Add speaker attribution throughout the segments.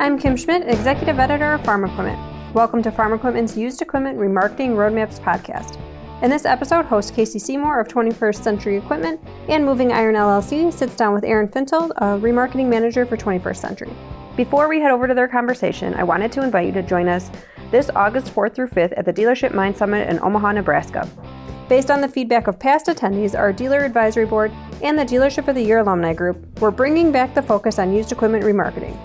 Speaker 1: I'm Kim Schmidt, Executive Editor of Farm Equipment. Welcome to Farm Equipment's Used Equipment Remarketing Roadmaps podcast. In this episode, host Casey Seymour of 21st Century Equipment and Moving Iron LLC sits down with Aaron Fintel, a remarketing manager for 21st Century. Before we head over to their conversation, I wanted to invite you to join us this August 4th through 5th at the Dealership Mind Summit in Omaha, Nebraska. Based on the feedback of past attendees, our Dealer Advisory Board, and the Dealership of the Year Alumni Group, we're bringing back the focus on used equipment remarketing.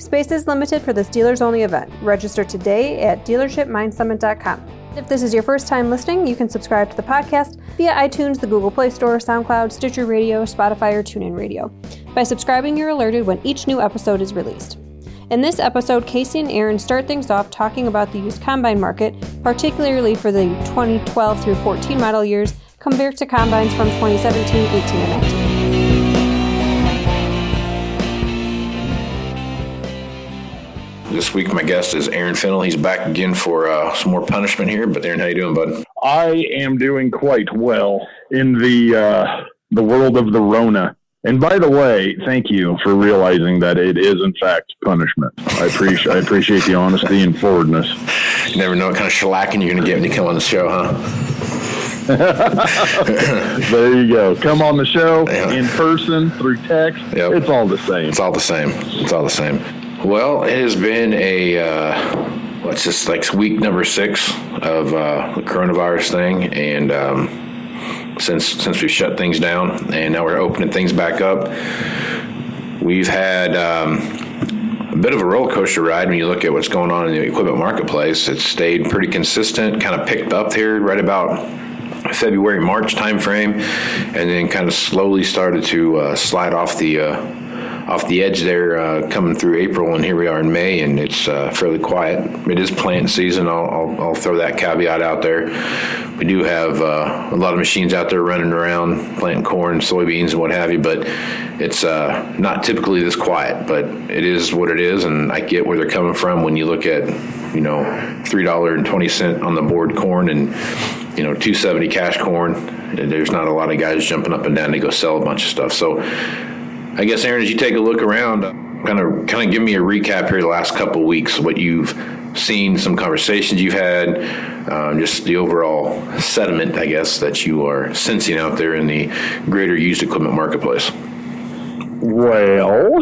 Speaker 1: Space is limited for this dealers only event. Register today at dealershipmindsummit.com. If this is your first time listening, you can subscribe to the podcast via iTunes, the Google Play Store, SoundCloud, Stitcher Radio, Spotify, or TuneIn Radio. By subscribing, you're alerted when each new episode is released. In this episode, Casey and Aaron start things off talking about the used combine market, particularly for the 2012 through 14 model years compared to combines from 2017, 18, and 19.
Speaker 2: This week, my guest is Aaron Fintel. He's back again for uh, some more punishment here. But Aaron, how you doing, bud?
Speaker 3: I am doing quite well in the uh, the world of the Rona. And by the way, thank you for realizing that it is in fact punishment. I appreciate I appreciate the honesty and forwardness.
Speaker 2: You never know what kind of shellacking you're going to get when you come on the show, huh?
Speaker 3: there you go. Come on the show yeah. in person through text. Yep. It's all the same.
Speaker 2: It's all the same. It's all the same. Well, it has been a uh, what's this like week number six of uh, the coronavirus thing, and um, since since we've shut things down, and now we're opening things back up, we've had. Um, a bit of a roller coaster ride when you look at what's going on in the equipment marketplace. It's stayed pretty consistent, kind of picked up here right about February March timeframe, and then kind of slowly started to uh, slide off the uh, off the edge there uh, coming through April, and here we are in May, and it's uh, fairly quiet. It is plant season. I'll, I'll, I'll, throw that caveat out there. We do have uh, a lot of machines out there running around planting corn, soybeans, and what have you, but it's uh, not typically this quiet. But it is what it is, and I get where they're coming from when you look at you know three dollar and twenty cent on the board corn and you know 270 cash corn there's not a lot of guys jumping up and down to go sell a bunch of stuff so I guess, Aaron, as you take a look around, kind of kind of give me a recap here the last couple weeks, what you've seen, some conversations you've had, um, just the overall sentiment, I guess, that you are sensing out there in the greater used equipment marketplace.
Speaker 3: Well,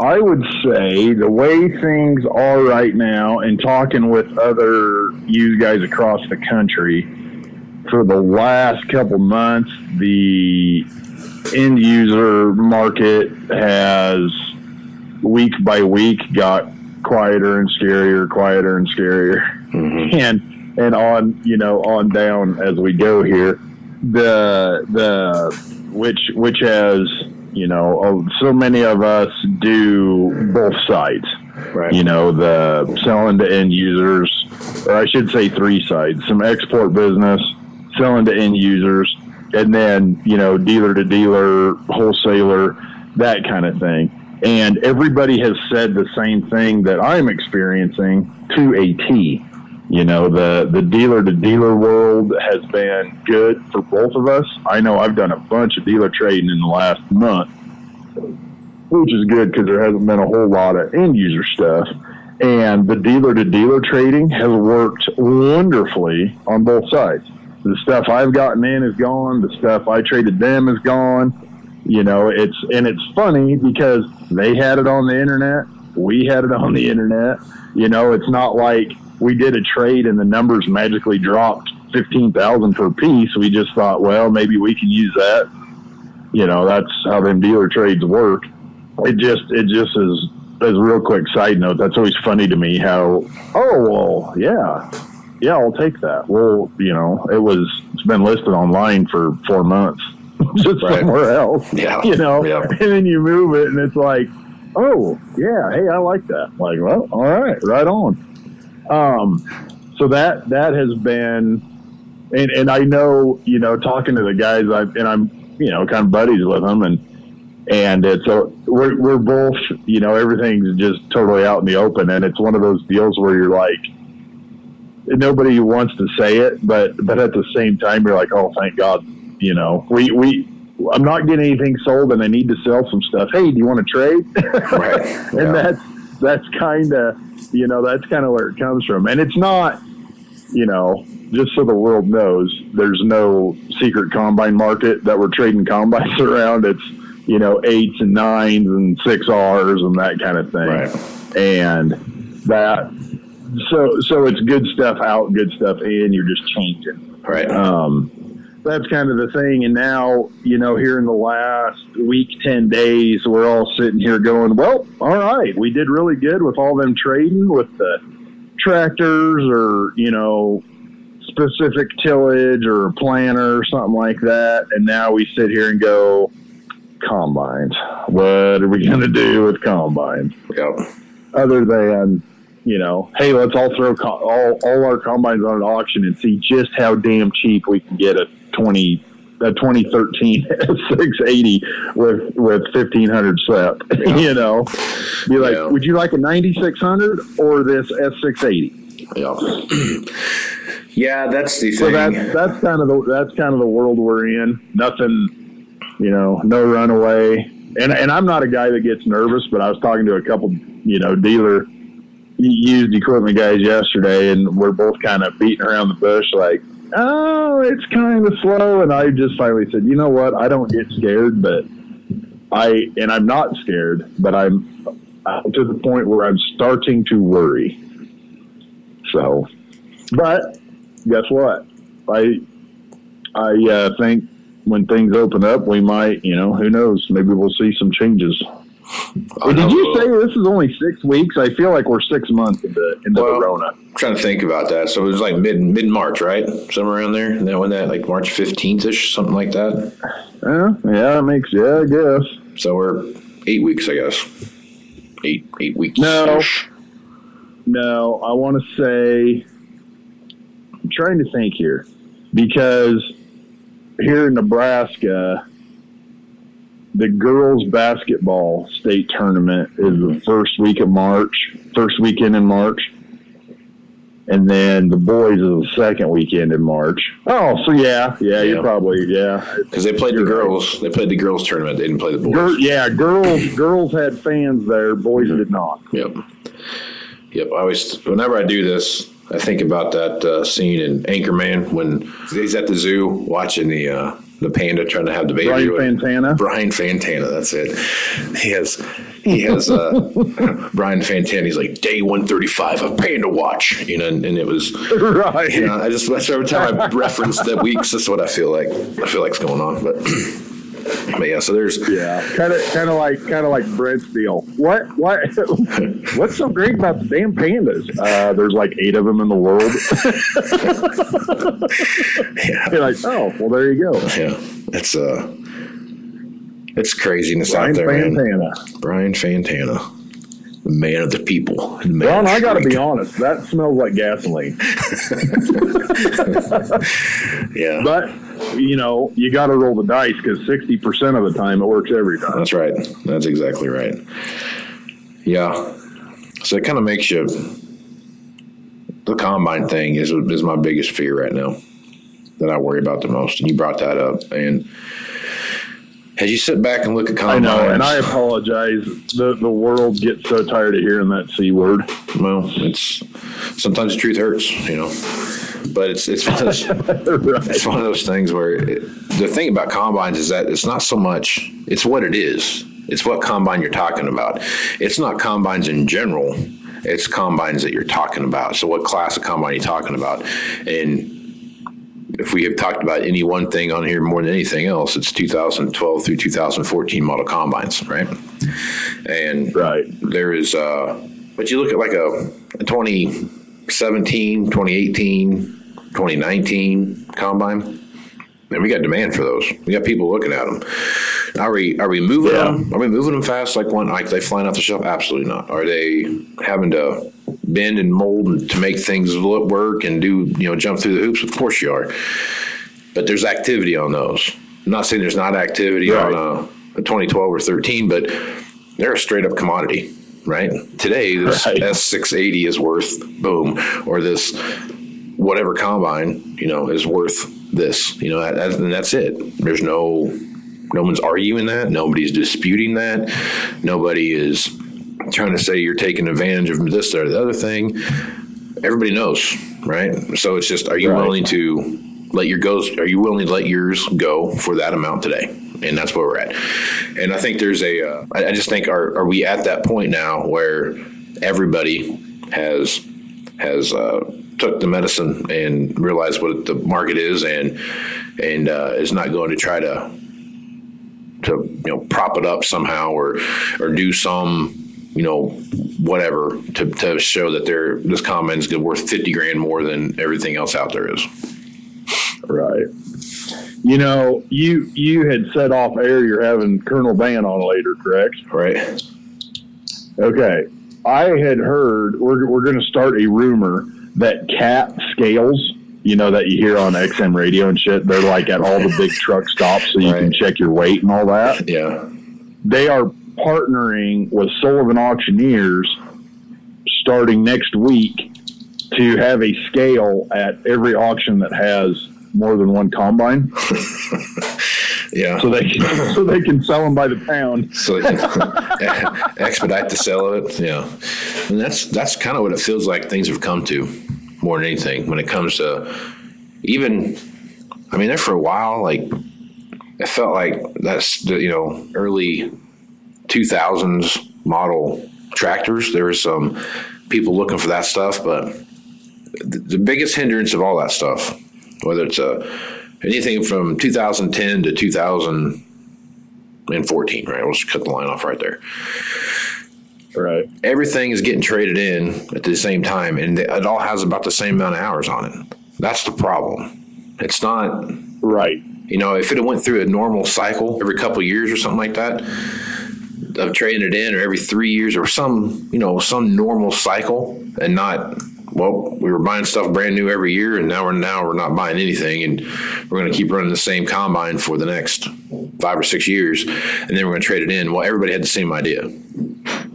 Speaker 3: I would say the way things are right now, and talking with other used guys across the country, for the last couple months, the end user market has week by week got quieter and scarier, quieter and scarier, mm-hmm. and and on you know on down as we go here. The the which which has you know so many of us do both sides. Right. You know the selling to end users, or I should say three sides: some export business, selling to end users, and then you know dealer to dealer, wholesaler, that kind of thing. And everybody has said the same thing that I'm experiencing to a T. You know, the the dealer to dealer world has been good for both of us. I know I've done a bunch of dealer trading in the last month, which is good because there hasn't been a whole lot of end user stuff. And the dealer to dealer trading has worked wonderfully on both sides the stuff I've gotten in is gone. The stuff I traded them is gone. You know, it's and it's funny because they had it on the internet, we had it on the internet. You know, it's not like we did a trade and the numbers magically dropped fifteen thousand per piece. We just thought, well, maybe we can use that. You know, that's how them dealer trades work. It just it just is as a real quick side note, that's always funny to me how, oh, well, yeah, yeah, I'll take that. Well, you know, it was it's been listed online for four months, just right. somewhere else. Yeah, you know, yeah. and then you move it, and it's like, oh yeah, hey, I like that. Like, well, all right, right on. Um, so that that has been, and and I know, you know, talking to the guys, I and I'm, you know, kind of buddies with them, and and it's a we're we're both, you know, everything's just totally out in the open, and it's one of those deals where you're like nobody wants to say it, but but at the same time, you're like, oh, thank God, you know, we we. I'm not getting anything sold, and I need to sell some stuff. Hey, do you want to trade? Right. and yeah. that's that's kind of you know that's kind of where it comes from, and it's not you know just so the world knows, there's no secret combine market that we're trading combines around. It's you know eights and nines and six R's and that kind of thing,
Speaker 2: Right.
Speaker 3: and that so so it's good stuff out, good stuff in. You're just changing.
Speaker 2: Right.
Speaker 3: Um, that's kind of the thing. And now, you know, here in the last week, 10 days, we're all sitting here going, well, all right, we did really good with all them trading with the tractors or, you know, specific tillage or planter or something like that. And now we sit here and go, combines. What are we going to do with combines?
Speaker 2: Yep.
Speaker 3: Other than, you know, hey, let's all throw co- all, all our combines on an auction and see just how damn cheap we can get a 20 a 2013 S680 with with 1500 SEP. you know, be like,
Speaker 2: Yeah.
Speaker 3: would you like a 9600 or this S680?
Speaker 2: Yeah. yeah, that's the
Speaker 3: So
Speaker 2: thing.
Speaker 3: that's that's kind of the that's kind of the world we're in. Nothing, you know, no runaway. And and I'm not a guy that gets nervous, but I was talking to a couple, you know, dealer used equipment guys yesterday, and we're both kind of beating around the bush, like, oh, it's kind of slow. And I just finally said, you know what? I don't get scared, but I and I'm not scared, but I'm to the point where I'm starting to worry. So, but guess what? I I uh, think when things open up, we might, you know, who knows? Maybe we'll see some changes.
Speaker 2: I
Speaker 3: Did you say this is only six weeks? I feel like we're six months into into
Speaker 2: Well,
Speaker 3: the Rona.
Speaker 2: I'm trying to think about that. So it was like mid mid March, right? Somewhere around there. And then when that like March fifteenth ish, something like that.
Speaker 3: Yeah, yeah, it makes yeah, I guess.
Speaker 2: So we're eight weeks, I guess. Eight eight weeks.
Speaker 3: No. No, I want to say. I'm trying to think here because here in Nebraska, the girls basketball state tournament is the first week of March, first weekend in March. And then the boys is the second weekend in March. Oh, so yeah, yeah,
Speaker 2: Yeah.
Speaker 3: you're probably yeah.
Speaker 2: Because they played the girls. They played the girls tournament. They didn't play the boys.
Speaker 3: Gir- yeah, girls girls had fans there, boys did not.
Speaker 2: Yep. Yep. I always, whenever I do this, I think about that uh, scene in Anchorman when he's at the zoo watching the uh, the panda trying to have the baby.
Speaker 3: Brian
Speaker 2: with-
Speaker 3: Fantana.
Speaker 2: Brian Fantana. That's it. He has he has uh, Brian Fantana. He's like day one thirty five of Panda Watch. You know, and, and it was.
Speaker 3: right.
Speaker 2: You know, I just every time I reference that weeks, that's what I feel like. I feel like's going on, but but yeah. So there's
Speaker 3: Yeah, kind of, kind of like, kind of like Brent's deal. What, what, what's so great about the damn pandas? Uh, there's like eight of them in the world.
Speaker 2: yeah.
Speaker 3: You're like, oh, well, there you go.
Speaker 2: Yeah, it's uh, it's craziness
Speaker 3: Brian
Speaker 2: out there, man. Brian Fantana, the man of the people. the
Speaker 3: Ron, I got to be honest. That smells like gasoline.
Speaker 2: Yeah,
Speaker 3: But you know, you got to roll the dice because sixty percent of the time it works every time.
Speaker 2: that's right. That's exactly right. Yeah, so it kind of makes you. The combine thing is is my biggest fear right now that I worry about the most, and you brought that up. And as you sit back and look at combines, I
Speaker 3: know, and I apologize. The the world gets so tired of hearing that c word.
Speaker 2: well, it's sometimes the truth hurts, you know. But it's it's one of those,
Speaker 3: right.
Speaker 2: it's one of those things where it, the thing about combines is that it's not so much it's what it is it's what combine you're talking about it's not combines in general it's combines that you're talking about so what class of combine are you talking about and if we have talked about any one thing on here more than anything else it's 2012 through 2014 model combines right and
Speaker 3: Right.
Speaker 2: there is uh but you look at like a, a 2017 2018 2019 combine and we got demand for those we got people looking at them are we are we moving
Speaker 3: Yeah.
Speaker 2: them are we moving them fast like one like they flying off the shelf absolutely not are they having to bend and mold to make things look work and do you know jump through the hoops of course you are but there's activity on those i'm not saying there's not activity
Speaker 3: Right.
Speaker 2: on a, a 2012 or 13 but they're a straight up commodity, right? Today, this
Speaker 3: Right.
Speaker 2: S680 is worth boom, or this whatever combine, you know, is worth this, you know, that, that, and that's it. There's no, no one's arguing that. Nobody's disputing that. Nobody is trying to say you're taking advantage of this or the other thing. Everybody knows, right? So it's just, are you
Speaker 3: Right.
Speaker 2: willing to let your goes? Are you willing to let yours go for that amount today? And that's where we're at. And I think there's a. Uh, I, I just think are are we at that point now where everybody has has uh, took the medicine and realized what the market is and and uh, is not going to try to to you know prop it up somehow or or do some you know whatever to, to show that they're this combine's is worth 50 grand more than everything else out there is
Speaker 3: Right. You know, you you had said off air you're having Colonel Van on later, correct?
Speaker 2: right
Speaker 3: Okay. I had heard we're we're going to start a rumor that cat scales, you know, that you hear on XM radio and shit. They're like at all the big truck stops, so you can check your weight and all that.
Speaker 2: yeah
Speaker 3: They are partnering with Sullivan Auctioneers starting next week to have a scale at every auction that has more than one combine,
Speaker 2: yeah.
Speaker 3: So they can, so they can sell them by the pound.
Speaker 2: so they can expedite the sale of it yeah. And that's that's kind of what it feels like things have come to more than anything when it comes to even i mean there for a while like it felt like that's the you know early 2000s model tractors. There was some people looking for that stuff but the, the biggest hindrance of all that stuff whether it's a anything from 2010 to 2014 right let's cut the line off right there
Speaker 3: Right.
Speaker 2: everything is getting traded in at the same time and it all has about the same amount of hours on it that's the problem it's not
Speaker 3: Right.
Speaker 2: you know if it went through a normal cycle every couple of years or something like that of trading it in or every three years or some you know some normal cycle and not well we were buying stuff brand new every year and now we're now we're not buying anything and we're going to keep running the same combine for the next five or six years and then we're going to trade it in. Well everybody had the same idea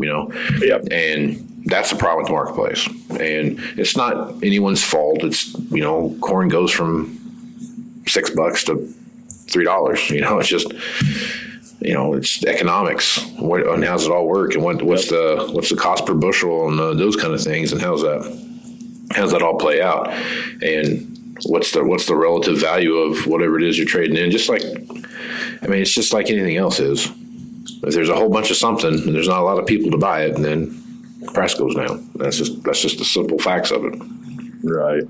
Speaker 2: you know?
Speaker 3: Yep.
Speaker 2: and that's the problem with the marketplace. And it's not anyone's fault. It's you know corn goes from six bucks to three dollars you know? It's just you know it's economics. What and how's it all work? And what what's the what's the cost per bushel and uh, those kind of things and how's that how's that all play out? And what's the what's the relative value of whatever it is you're trading in? Just like i mean it's just like anything else is. If there's a whole bunch of something and there's not a lot of people to buy it and then price goes down. That's just that's just the simple facts of it.
Speaker 3: Right.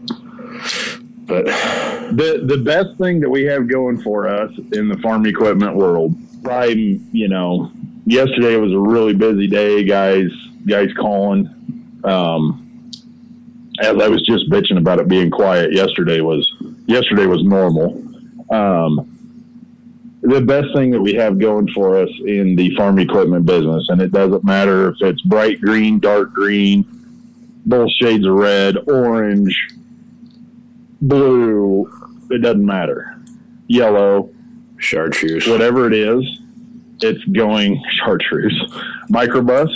Speaker 2: but
Speaker 3: the the best thing that we have going for us in the farm equipment world probably you know yesterday was a really busy day guys guys calling. Um as i was just bitching about it being quiet yesterday was yesterday was normal um the best thing that we have going for us in the farm equipment business and it doesn't matter if it's bright green dark green both shades of red orange blue, it doesn't matter. Yellow,
Speaker 2: chartreuse
Speaker 3: whatever it is, it's going chartreuse. Microbus,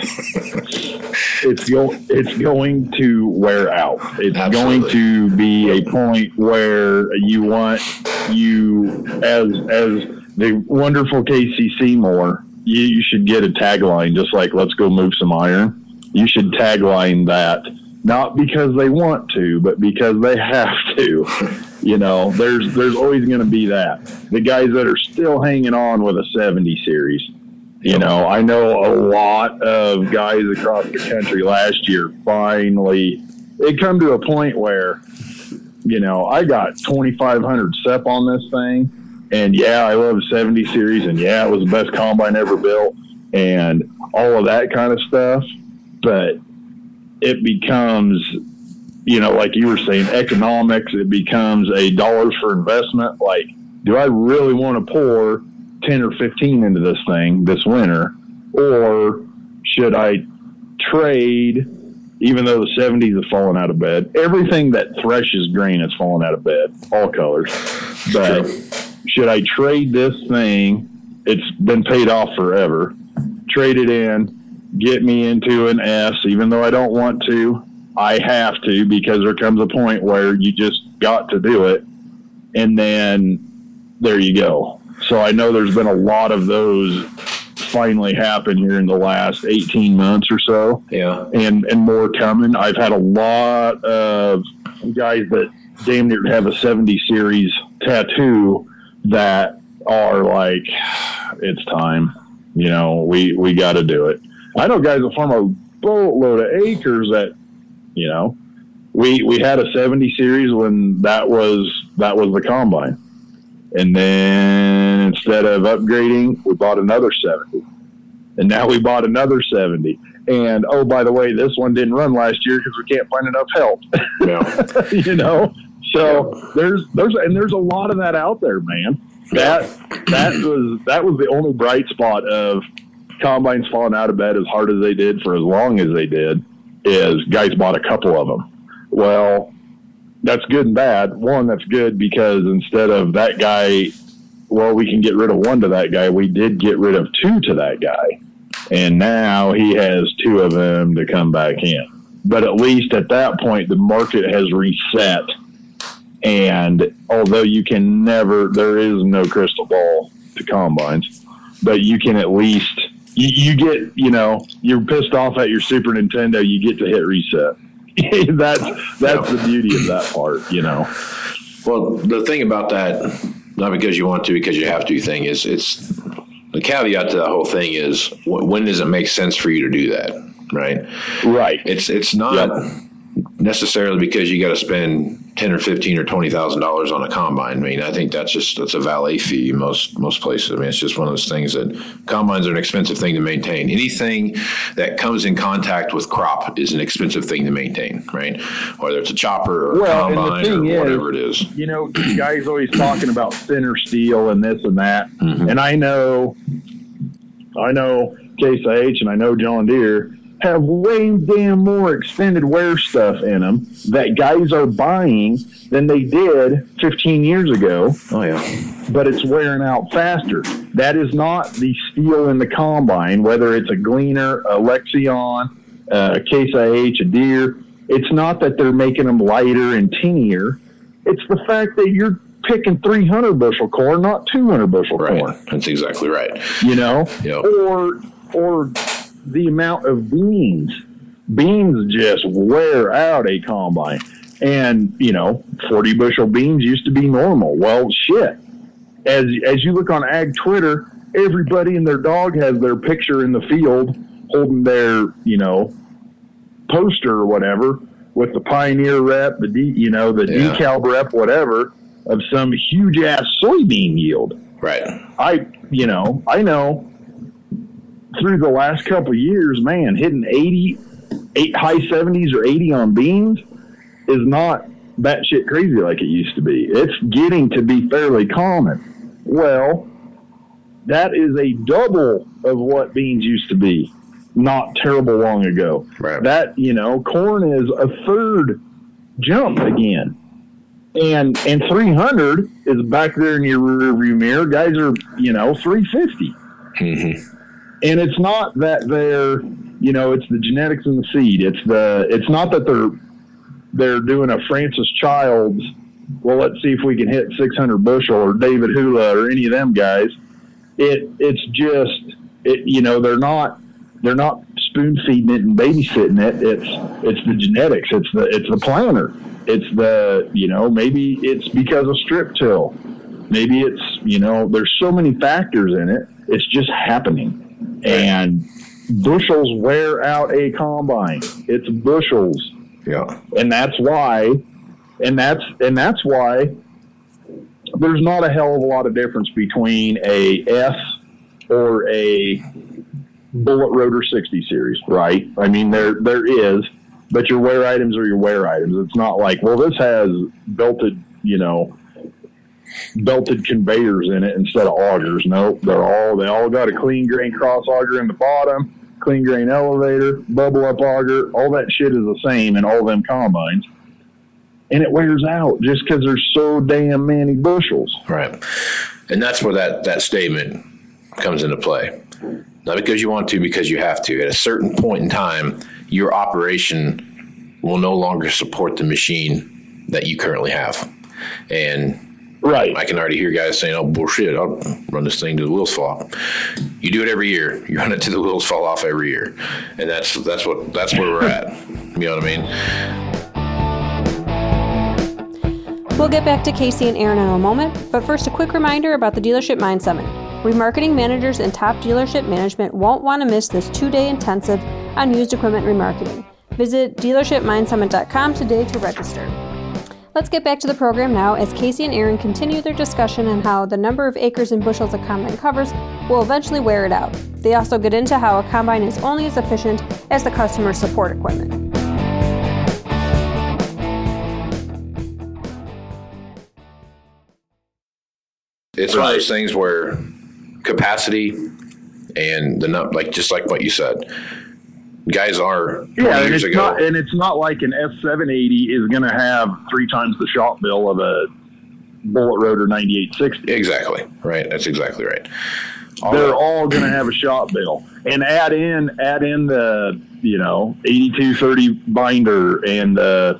Speaker 3: it's go it's going to wear out. It's
Speaker 2: Absolutely.
Speaker 3: going to be a point where you want you as as the wonderful Casey Seymour, you, you should get a tagline just like let's go move some iron. You should tagline that not because they want to, but because they have to. You know, there's there's always going to be that. The guys that are still hanging on with a 70 series. You know, I know a lot of guys across the country last year finally it come to a point where you know, I got 2500 SEP on this thing and yeah, I love 70 series and yeah, it was the best combine ever built and all of that kind of stuff, but it becomes you know, like you were saying, economics, it becomes a dollars for investment. Like, do I really want to pour 10 or 15 into this thing this winter? Or should I trade, even though the 70s have fallen out of bed? Everything that threshes grain has fallen out of bed, all colors. But should I trade this thing? It's been paid off forever. Trade it in, get me into an S, even though I don't want to. I have to because there comes a point where you just got to do it. And then there you go. So I know there's been a lot of those finally happen here in the last 18 months or so.
Speaker 2: Yeah.
Speaker 3: And, and more coming. I've had a lot of guys that damn near have a 70 series tattoo that are like, it's time. You know, we, we got to do it. I know guys that farm a boatload of acres that, you know, we, we had a 70 series when that was, that was the combine. And then instead of upgrading, we bought another 70. And now we bought another 70. And oh, by the way, this one didn't run last year because we can't find enough help.
Speaker 2: Yeah.
Speaker 3: you know, so there's there's and there's a lot of that out there, man. That that was that was the only bright spot of combines falling out of bed as hard as they did for as long as they did. Is guys bought a couple of them. Well, that's good and bad. One, that's good because instead of that guy, well, we can get rid of one to that guy. We did get rid of two to that guy, and now he has two of them to come back in. But at least at that point, the market has reset. And although you can never, there is no crystal ball to combines, but you can at least, you, you get, you know, you're pissed off at your Super Nintendo, you get to hit reset. that's that's the beauty of that part, you know.
Speaker 2: Well, the thing about that, not because you want to, because you have to thing is it's the caveat to the whole thing is when does it make sense for you to do that, right?
Speaker 3: Right.
Speaker 2: It's it's not
Speaker 3: Yep.
Speaker 2: Necessarily because you got to spend ten or fifteen or twenty thousand dollars on a combine. I mean, I think that's just that's a valet fee most most places. I mean, it's just one of those things that combines are an expensive thing to maintain. Anything that comes in contact with crop is an expensive thing to maintain, right? Whether it's a chopper or
Speaker 3: Well, the
Speaker 2: combine or
Speaker 3: is-
Speaker 2: whatever it is.
Speaker 3: you know, guys always talking about thinner steel and this and that.
Speaker 2: Mm-hmm.
Speaker 3: And I know, I know Case IH and I know John Deere have way damn more extended wear stuff in them that guys are buying than they did 15 years ago,
Speaker 2: Oh yeah,
Speaker 3: but it's wearing out faster. That is not the steel in the combine, whether it's a Gleaner, a Lexion, uh, a Case IH, a Deere. It's not that they're making them lighter and tinier. It's the fact that you're picking 300 bushel corn, not 200 bushel
Speaker 2: right.
Speaker 3: corn.
Speaker 2: That's exactly right.
Speaker 3: You know,
Speaker 2: Yep.
Speaker 3: or or the amount of beans. Beans just wear out a combine, and you know, 40 bushel beans used to be normal. Well, shit. As as you look on Ag Twitter, everybody and their dog has their picture in the field holding their you know poster or whatever with the Pioneer rep, the D, you know the
Speaker 2: Yeah.
Speaker 3: DeKalb rep, whatever of some huge ass soybean yield.
Speaker 2: Right.
Speaker 3: I, you know, I know through the last couple years, man, hitting 80, eight, high 70s or 80 on beans is not batshit crazy like it used to be. It's getting to be fairly common. Well, that is a double of what beans used to be not terrible long ago.
Speaker 2: Right.
Speaker 3: That, you know, corn is a third jump again and and 300 is back there in your rearview mirror. Guys are you know 350, mm-hmm. And it's not that they're you know it's the genetics in the seed. It's the it's not that they're they're doing a Francis Childs. Well, let's see if we can hit 600 bushel or David Hula or any of them guys. It it's just it you know they're not they're not spoon feeding it and babysitting it. It's it's the genetics. It's the it's the planter. It's the you know maybe it's because of strip till. Maybe it's you know there's so many factors in it. It's just happening, and bushels wear out a combine. It's bushels
Speaker 2: Yeah.
Speaker 3: and that's why and that's and that's why there's not a hell of a lot of difference between a S or a bullet rotor 60 series, right? I mean there there is, but your wear items are your wear items. It's not like, well this has belted, you know, belted conveyors in it instead of augers. No, they're all they all got a clean grain cross auger in the bottom, clean grain elevator, bubble up auger. All that shit is the same in all them combines, and it wears out just because there's so damn many bushels.
Speaker 2: Right. And that's where that, that statement comes into play. Not because you want to, because you have to. At a certain point in time, your operation will no longer support the machine that you currently have. And
Speaker 3: Right.
Speaker 2: I can already hear guys saying, "Oh bullshit! I'll run this thing to the wheels fall off." You do it every year. You run it to the wheels fall off every year, and that's that's what that's where we're at. You know what I
Speaker 1: mean? We'll get back to Casey and Aaron in a moment, but first, a quick reminder about the Dealership Mind Summit. Remarketing managers and top dealership management won't want to miss this two day intensive on used equipment remarketing. Visit dealershipmindsummit.com today to register. Let's get back to the program now as Casey and Aaron continue their discussion on how the number of acres and bushels a combine covers will eventually wear it out. They also get into how a combine is only as efficient as the customer support equipment.
Speaker 2: It's one of those things where capacity and the like, just like what you said, guys are
Speaker 3: yeah, and it's ago. not and it's not like an S seven eighty is going to have three times the shop bill of a bullet rotor ninety eight sixty.
Speaker 2: Exactly right. That's exactly right.
Speaker 3: All They're all going to have a shop bill, and add in add in the you know eighty two thirty binder and the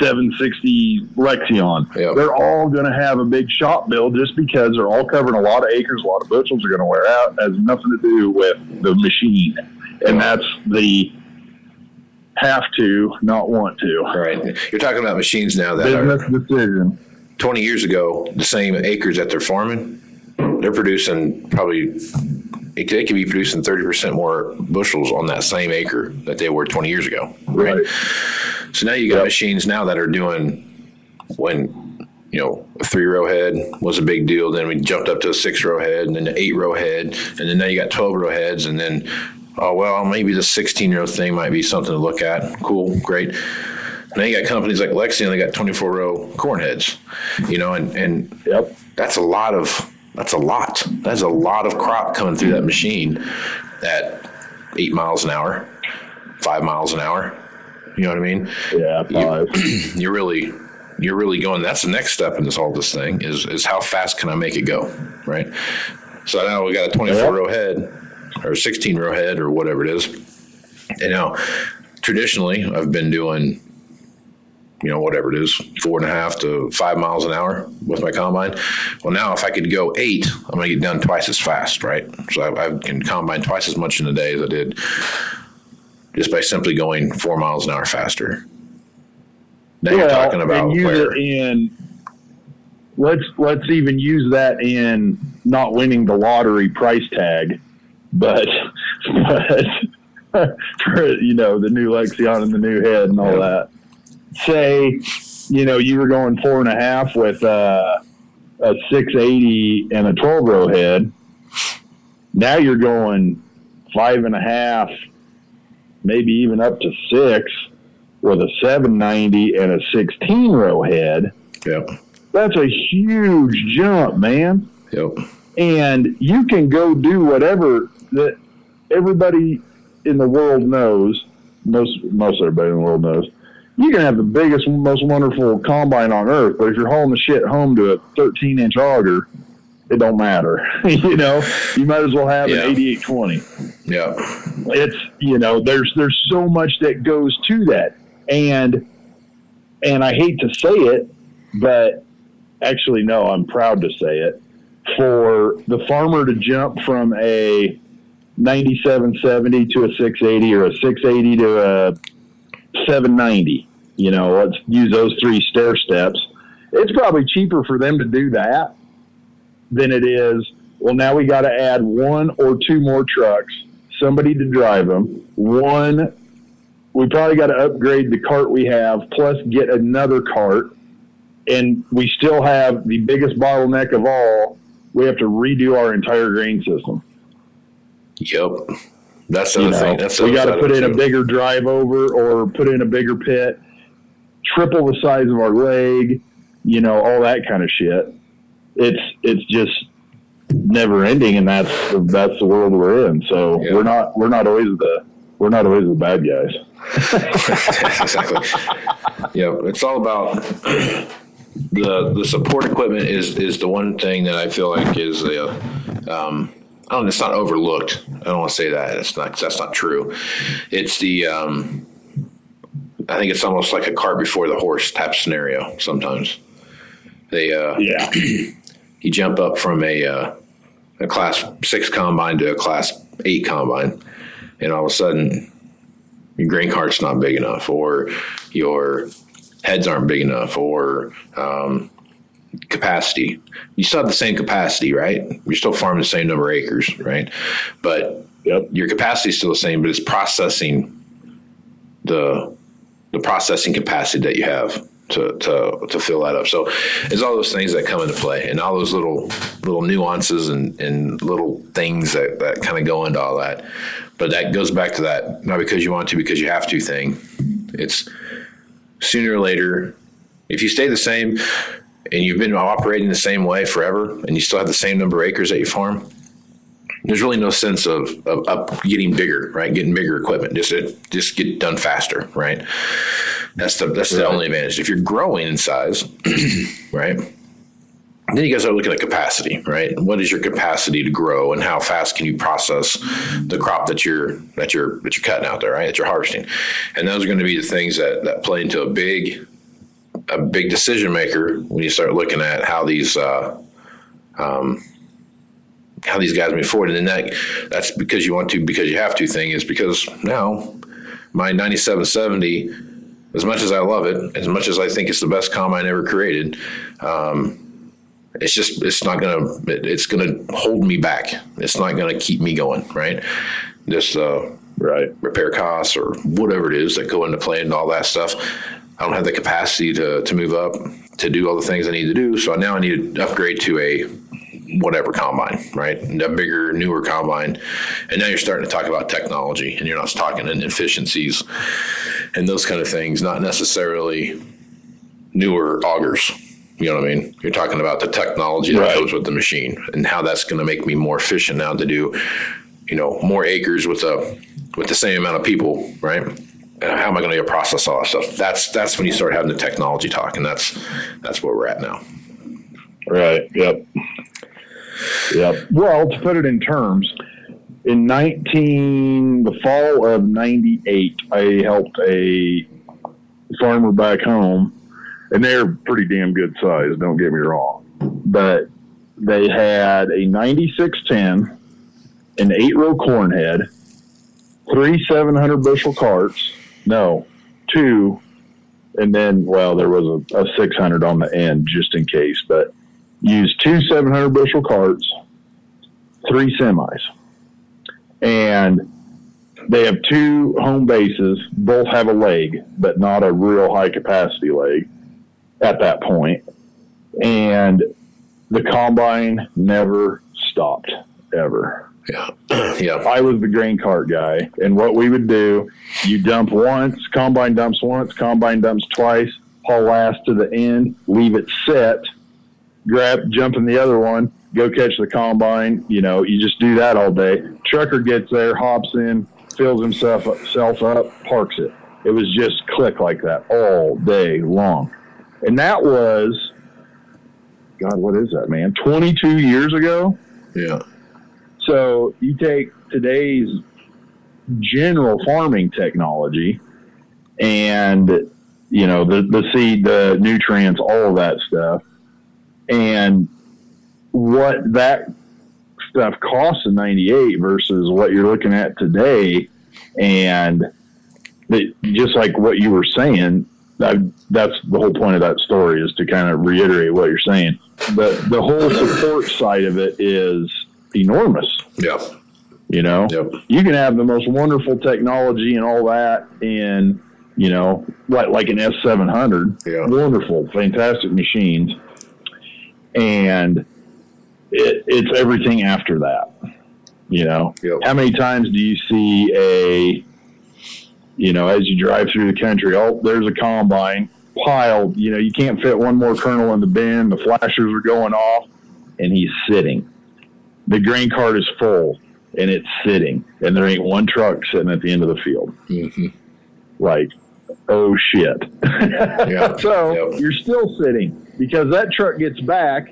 Speaker 3: 760 Lexion. Yep. They're all going to have a big shop bill just because they're all covering a lot of acres, a lot of bushels are going to wear out. It has nothing to do with the machine and that's the have to, not want to.
Speaker 2: Right. You're talking about machines now that
Speaker 3: business are decision.
Speaker 2: 20 years ago, the same acres that they're farming, they're producing probably it, they could be producing 30% more bushels on that same acre that they were 20 years ago. Right. right. So now you got yep. machines now that are doing when you know, a three row head was a big deal. Then we jumped up to a six row head and then an eight row head. And then now you got 12 row heads. And then oh well, maybe the 16 year old thing might be something to look at. Cool, great. Now you got companies like Lexion, they got 24 row corn heads, you know, and and yep. that's a lot of that's a lot. That's a lot of crop coming through that machine at eight miles an hour, five miles an hour. You know what I mean?
Speaker 3: Yeah, five.
Speaker 2: You, you're really you're really going. That's the next step in this all this thing is is how fast can I make it go, right? So now we got a 24 yep. row head or 16 row head or whatever it is. And now, traditionally, I've been doing, you know, whatever it is, four and a half to five miles an hour with my combine. Well, now if I could go eight, I'm going to get done twice as fast, right? So I, I, can combine twice as much in a day as I did just by simply going four miles an hour faster.
Speaker 3: Now well, you're talking about and where, in let's let's even use that in not winning the lottery price tag but but for you know the new Lexion and the new head and all that. Say, you know, you were going four and a half with uh, a 680 and a 12 row head. Now you're going five and a half, maybe even up to six with a 790 and a 16 row head.
Speaker 2: Yep.
Speaker 3: That's a huge jump, man.
Speaker 2: Yep.
Speaker 3: And you can go do whatever that everybody in the world knows, most most everybody in the world knows, you can have the biggest, most wonderful combine on earth, but if you're hauling the shit home to a 13 inch auger, it don't matter. you know, you might as well have yeah. an 8820.
Speaker 2: Yeah,
Speaker 3: it's you know, there's there's so much that goes to that, and and I hate to say it, but actually, no, I'm proud to say it. For the farmer to jump from a 9770 to a 680 or a 680 to a 790. You know, let's use those three stair steps. It's probably cheaper for them to do that than it is. Well, now we got to add one or two more trucks, somebody to drive them. One, we probably got to upgrade the cart we have, plus get another cart. And we still have the biggest bottleneck of all. We have to redo our entire grain system.
Speaker 2: Yep. That's the other know, thing. That's
Speaker 3: we got to put in too. a bigger drive over or put in a bigger pit, triple the size of our leg, you know, all that kind of shit. It's it's just never ending, and that's that's the world we're in. So yeah. we're not we're not always the we're not always the bad guys.
Speaker 2: exactly. yeah, it's all about the the support equipment is is the one thing that I feel like is the um, I don't, it's not overlooked. I don't want to say that. It's not. That's not true. It's the. Um, I think it's almost like a cart before the horse type scenario sometimes. They uh,
Speaker 3: Yeah.
Speaker 2: you jump up from a uh, a class six combine to a class eight combine, and all of a sudden your grain cart's not big enough, or your heads aren't big enough, or um, capacity. You still have the same capacity, right? You're still farming the same number of acres, right? But
Speaker 3: Yep.
Speaker 2: your capacity is still the same, but it's processing the the processing capacity that you have to to to fill that up. So it's all those things that come into play, and all those little little nuances and and little things that that kind of go into all that. But that goes back to that not because you want to, because you have to thing. It's sooner or later, if you stay the same and you've been operating the same way forever, and you still have the same number of acres that you farm, there's really no sense of, of up getting bigger, right? Getting bigger equipment, just it, just get done faster, right? That's the that's the only advantage. If you're growing in size, right? Then you guys are looking at capacity, right? What is your capacity to grow, and how fast can you process the crop that you're that you're that you're cutting out there, right? That you're harvesting, and those are going to be the things that that play into a big a big decision maker when you start looking at how these uh, um, how these guys move forward. And then that that's because you want to, because you have to thing is because now my 9770, as much as I love it, as much as I think it's the best combine ever created, um, it's just it's not gonna it, it's gonna hold me back. It's not gonna keep me going, right? This uh,
Speaker 3: Right.
Speaker 2: repair costs or whatever it is that go into play and all that stuff. I don't have the capacity to, to move up to do all the things I need to do. So now I need to upgrade to a whatever combine, right? A bigger, newer combine. And now you're starting to talk about technology and you're not talking in efficiencies and those kind of things, not necessarily newer augers. You know what I mean? You're talking about the technology that
Speaker 3: Right.
Speaker 2: comes with the machine and how that's going to make me more efficient now to do, you know, more acres with a with the same amount of people, right? And how am I going to process all that stuff? That's that's when you start having the technology talk, and that's that's where we're at now.
Speaker 3: Right. Yep. Yep. Well, to put it in terms, in 19, the fall of 98, I helped a farmer back home, and they're pretty damn good size, don't get me wrong. But they had a 9610, an eight row corn head, three 700 bushel carts, no, two, and then, well, there was a, a 600 on the end just in case, but used two 700 bushel carts, three semis. And they have two home bases. Both have a leg, but not a real high capacity leg at that point. And the combine never stopped, ever.
Speaker 2: Yeah, yeah,
Speaker 3: I was the grain cart guy, and what we would do, you dump once, combine dumps once, combine dumps twice, haul last to the end, leave it set, grab, jump in the other one, go catch the combine. You know, you just do that all day. Trucker gets there, hops in, fills himself self up, parks it. It was just click like that all day long, and that was, God, what is that, man? Twenty two years ago.
Speaker 2: yeah,
Speaker 3: So you take today's general farming technology and you know the the seed, the nutrients, all that stuff, and what that stuff costs in '98 versus what you're looking at today, and just like what you were saying, that, that's the whole point of that story is to kind of reiterate what you're saying. But the whole support side of it is enormous.
Speaker 2: yeah,
Speaker 3: You know,
Speaker 2: Yep.
Speaker 3: you can have the most wonderful technology and all that and you know, like, like an S700.
Speaker 2: Yeah.
Speaker 3: Wonderful, fantastic machines. And it, it's everything after that. You know,
Speaker 2: Yep.
Speaker 3: how many times do you see a, you know, as you drive through the country, oh, there's a combine piled, you know, you can't fit one more kernel in the bin, the flashers are going off, and he's sitting. The grain cart is full and it's sitting, and there ain't one truck sitting at the end of the field.
Speaker 2: hmm
Speaker 3: Like, oh shit.
Speaker 2: Yeah.
Speaker 3: so
Speaker 2: Yep.
Speaker 3: you're still sitting because that truck gets back.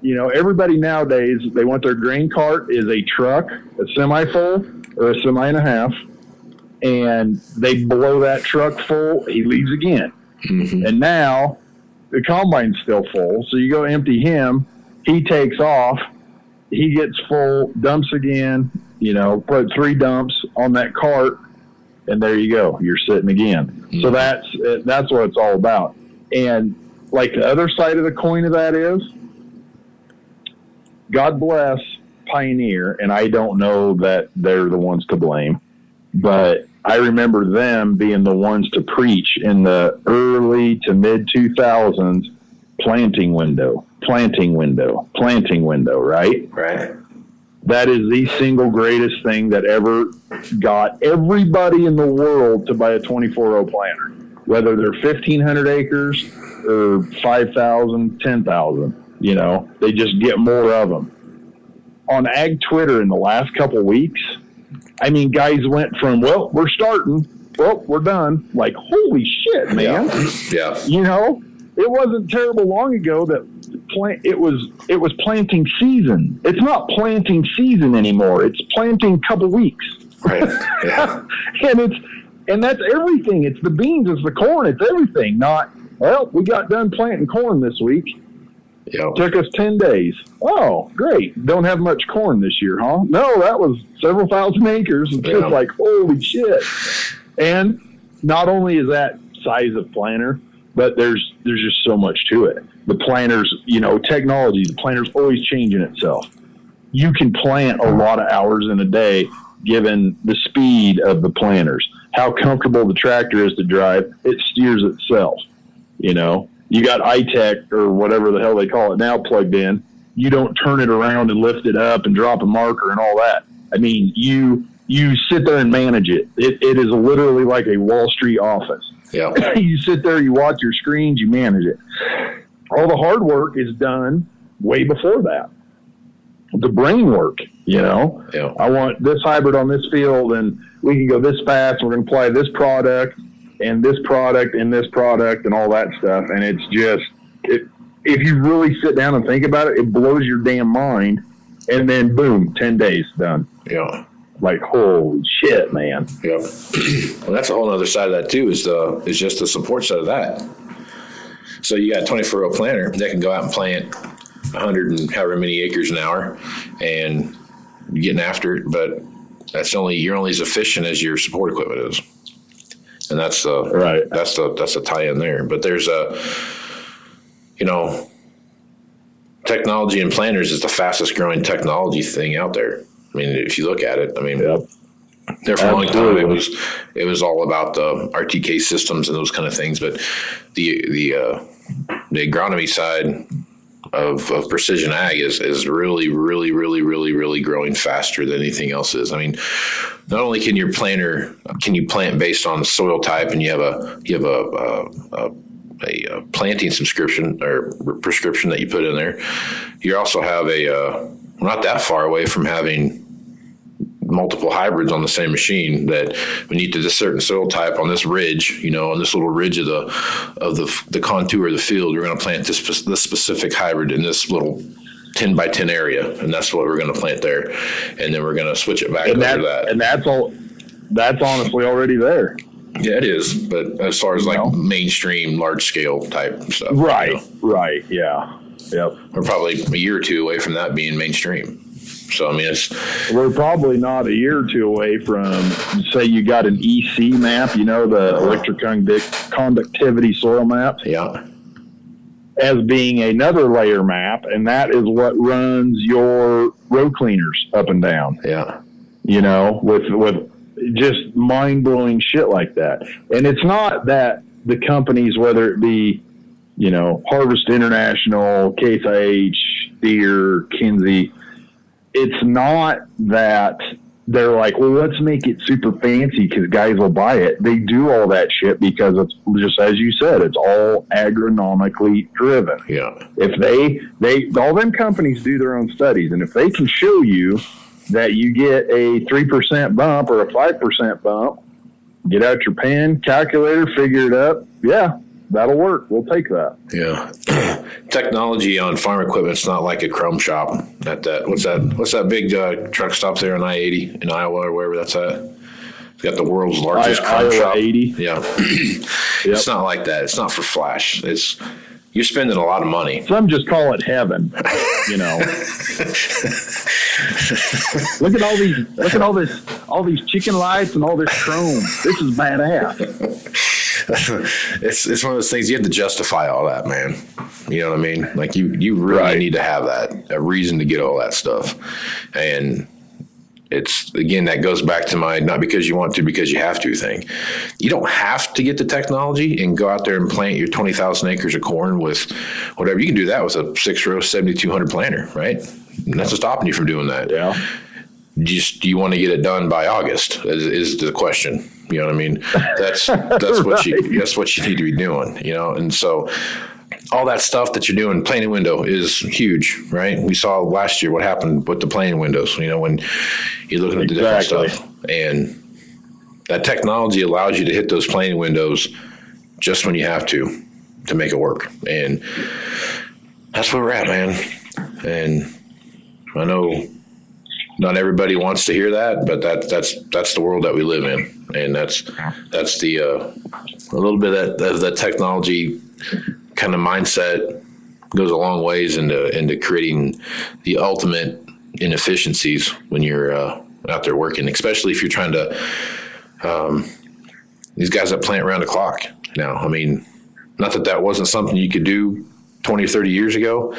Speaker 3: You know, everybody nowadays, they want their grain cart is a truck, a semi full or a semi and a half, and they blow that truck full, he leaves again.
Speaker 2: hmm
Speaker 3: And now the combine's still full. So you go empty him. He takes off. He gets full, dumps again. You know, put three dumps on that cart, and there you go. You're sitting again. So mm-hmm. that's that's what it's all about. And like the other side of the coin of that is, God bless Pioneer, and I don't know that they're the ones to blame, but I remember them being the ones to preach in the early to mid 2000s planting window, planting window, planting window, right?
Speaker 2: Right.
Speaker 3: That is the single greatest thing that ever got everybody in the world to buy a 24 row planter, whether they're 1,500 acres or 5,000, 10,000. You know, they just get more of them. On ag Twitter in the last couple weeks, I mean, guys went from, well, we're starting, well, we're done. Like, holy shit, man.
Speaker 2: Yeah.
Speaker 3: You know, it wasn't terrible long ago that plant it was it was planting season. It's not planting season anymore. It's planting couple weeks.
Speaker 2: Right. Yeah.
Speaker 3: and it's and that's everything. It's the beans, it's the corn, it's everything. Not well, we got done planting corn this week.
Speaker 2: Yeah.
Speaker 3: Took us ten days. Oh, great. Don't have much corn this year, huh? No, that was several thousand acres. It's
Speaker 2: Yeah.
Speaker 3: just like holy shit. And not only is that size of planter, but there's there's just so much to it. The planters, you know, technology, the planter's always changing itself. You can plant a lot of hours in a day given the speed of the planters. How comfortable the tractor is to drive, it steers itself. You know, you got iTech or whatever the hell they call it now plugged in. You don't turn it around and lift it up and drop a marker and all that. I mean, you you sit there and manage it. It, it is literally like a Wall Street office.
Speaker 2: Yeah.
Speaker 3: you sit there, you watch your screens, you manage it. All the hard work is done way before that. The brain work, you know.
Speaker 2: Yeah.
Speaker 3: I want this hybrid on this field, and we can go this fast. We're going to apply this product and this product and this product and all that stuff. And it's just, it, if you really sit down and think about it, it blows your damn mind. And then boom, ten days done.
Speaker 2: Yeah.
Speaker 3: Like holy shit, man.
Speaker 2: Yep. well, that's a whole other side of that too. Is the is just the support side of that. So you got a 24 row planter that can go out and plant 100 and however many acres an hour, and you're getting after it. But that's only you're only as efficient as your support equipment is, and that's the
Speaker 3: Right.
Speaker 2: That's the that's the tie in there. But there's a you know technology and planters is the fastest growing technology thing out there. I mean, if you look at it, I mean,
Speaker 3: Yep.
Speaker 2: there for a long time it was it was all about the RTK systems and those kind of things, but the the uh, the agronomy side of, of precision ag is is really really really really really growing faster than anything else is. I mean, not only can your planter can you plant based on soil type, and you have a you have a, a, a a planting subscription or prescription that you put in there. You also have a uh, not that far away from having multiple hybrids on the same machine that we need to this certain soil type on this ridge, you know, on this little ridge of the of the the contour of the field, we're going to plant this this specific hybrid in this little. 10 by 10 area and that's what we're going to plant there and then we're going to switch it back
Speaker 3: and
Speaker 2: over
Speaker 3: that,
Speaker 2: that
Speaker 3: and that's all. That's honestly already there.
Speaker 2: yeah it is but as far as like
Speaker 3: No.
Speaker 2: mainstream large scale type stuff you
Speaker 3: Right.
Speaker 2: know,
Speaker 3: Right. Yeah. Yep.
Speaker 2: we're probably a year or two away from that being mainstream so i mean it's
Speaker 3: We're probably not a year or two away from, say, you got an EC map. You know, the uh-huh. electric conductivity soil map.
Speaker 2: yeah
Speaker 3: as being another layer map, and that is what runs your row cleaners up and down.
Speaker 2: yeah
Speaker 3: You know, with with just mind blowing shit like that. And it's not that the companies, whether it be you know Harvest International, Case IH, Deere, Kinze, it's not that they're like, well, let's make it super fancy because guys will buy it. They do all that shit because it's just as you said, it's all agronomically driven.
Speaker 2: yeah
Speaker 3: If they they all them companies do their own studies, and if they can show you that you get a three percent bump or a five percent bump, get out your pen, calculator, figure it up. Yeah, that'll work. We'll take that.
Speaker 2: Yeah, technology on farm equipment's not like a chrome shop at that. What's that? What's that big uh, truck stop there on I eighty in Iowa or wherever that's at? It's got the world's largest
Speaker 3: I-
Speaker 2: chrome
Speaker 3: Iowa
Speaker 2: shop.
Speaker 3: 80.
Speaker 2: Yeah, it's not like that. It's not for flash. It's you're spending a lot of money.
Speaker 3: Some just call it heaven, you know. look at all these, look at all this, all these chicken lights and all this chrome. This is badass.
Speaker 2: it's it's one of those things you have to justify all that, man. You know what I mean? Like you you really right. need to have that a reason to get all that stuff, and it's again that goes back to my not because you want to because you have to thing. You don't have to get the technology and go out there and plant your 20,000 acres of corn with whatever. You can do that with a six row 7200 planter right? That's stopping you from doing that.
Speaker 3: Yeah.
Speaker 2: Just do you want to get it done by august is, is the question you know what i mean that's that's right. what you that's what you need to be doing you know and so all that stuff that you're doing, planting window is huge, right? We saw last year what happened with the planting windows, you know, when you're looking at the different stuff. And that technology allows you to hit those planting windows just when you have to to make it work. And that's where we're at, man. And I know not everybody wants to hear that, but that that's that's the world that we live in, and that's that's the uh, a little bit of that, of that technology kind of mindset goes a long ways into into creating the ultimate inefficiencies when you're uh, out there working, especially if you're trying to. Um, these guys that plant around the clock now. I mean, not that that wasn't something you could do 20 or 30 years ago,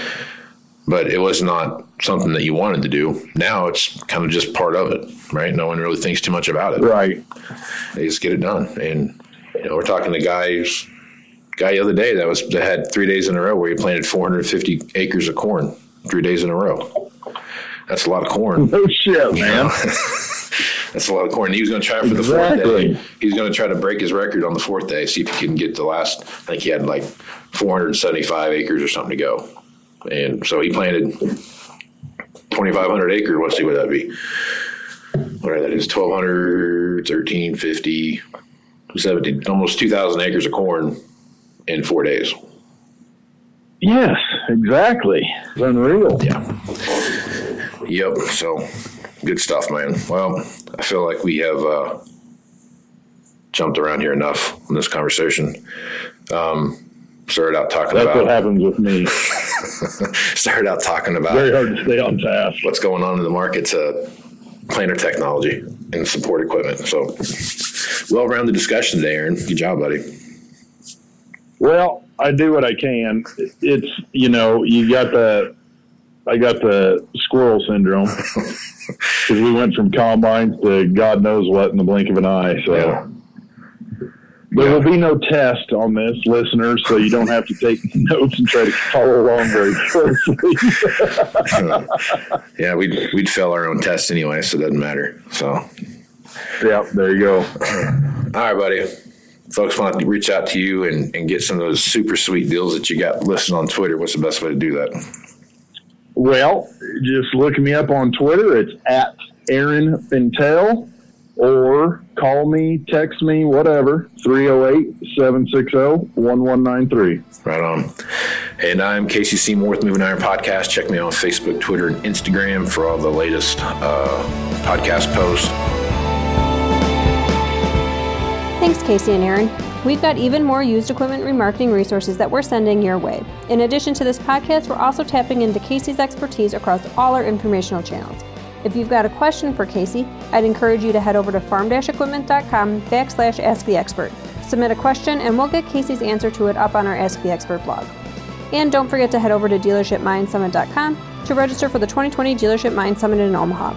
Speaker 2: but it was not something that you wanted to do. Now it's kind of just part of it, right? No one really thinks too much about it.
Speaker 3: Right.
Speaker 2: They just get it done. And, you know, we're talking to guys guy the other day that was that had three days in a row where he planted 450 acres of corn three days in a row. That's a lot of corn.
Speaker 3: No shit, man.
Speaker 2: That's a lot of corn. He was going to try for the exactly. fourth day. He's going to try to break his record on the fourth day, see if he can get the last. I think he had like 475 acres or something to go, and so he planted 2,500 acres. Let's see what that'd be. What that is 1,200, 1,350, 70, almost 2,000 acres of corn in four days.
Speaker 3: Yes, exactly. It's unreal.
Speaker 2: Yeah. Yep. So good stuff, man. Well, I feel like we have uh, jumped around here enough in this conversation. Um, started out talking
Speaker 3: That's
Speaker 2: about.
Speaker 3: That's what happens with me.
Speaker 2: started out talking about.
Speaker 3: Very hard to stay on task.
Speaker 2: What's going on in the market to planter technology and support equipment. So, well rounded discussion today, Aaron. Good job, buddy.
Speaker 3: Well, I do what I can. It's you know you got the I got the squirrel syndrome because we went from combines to God knows what in the blink of an eye. So yeah. There will be no test on this, listeners, so you don't have to take notes and try to follow along very closely.
Speaker 2: yeah, we'd we'd fail our own test anyway, so it doesn't matter. So.
Speaker 3: Yeah, there you go.
Speaker 2: All right, buddy folks want to reach out to you and, and get some of those super sweet deals that you got listed on Twitter, what's the best way to do that?
Speaker 3: Well, just look me up on Twitter. It's at Aaron Fintel or call me, text me, whatever, 308 760 1193.
Speaker 2: Right on. And I'm Casey Seymour with Moving Iron Podcast. Check me out on Facebook, Twitter, and Instagram for all the latest uh, podcast posts.
Speaker 1: Thanks, Casey and Aaron. We've got even more used equipment remarketing resources that we're sending your way. In addition to this podcast, we're also tapping into Casey's expertise across all our informational channels. If you've got a question for Casey, I'd encourage you to head over to farm-equipment.com backslash ask the expert. Submit a question and we'll get Casey's answer to it up on our Ask the Expert blog. And don't forget to head over to dealershipmindsummit.com to register for the 2020 Dealership Mind Summit in Omaha.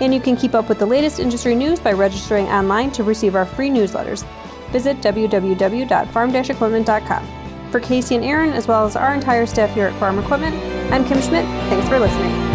Speaker 1: And you can keep up with the latest industry news by registering online to receive our free newsletters. Visit www.farm-equipment.com. For Casey and Aaron, as well as our entire staff here at Farm Equipment, I'm Kim Schmidt. Thanks for listening.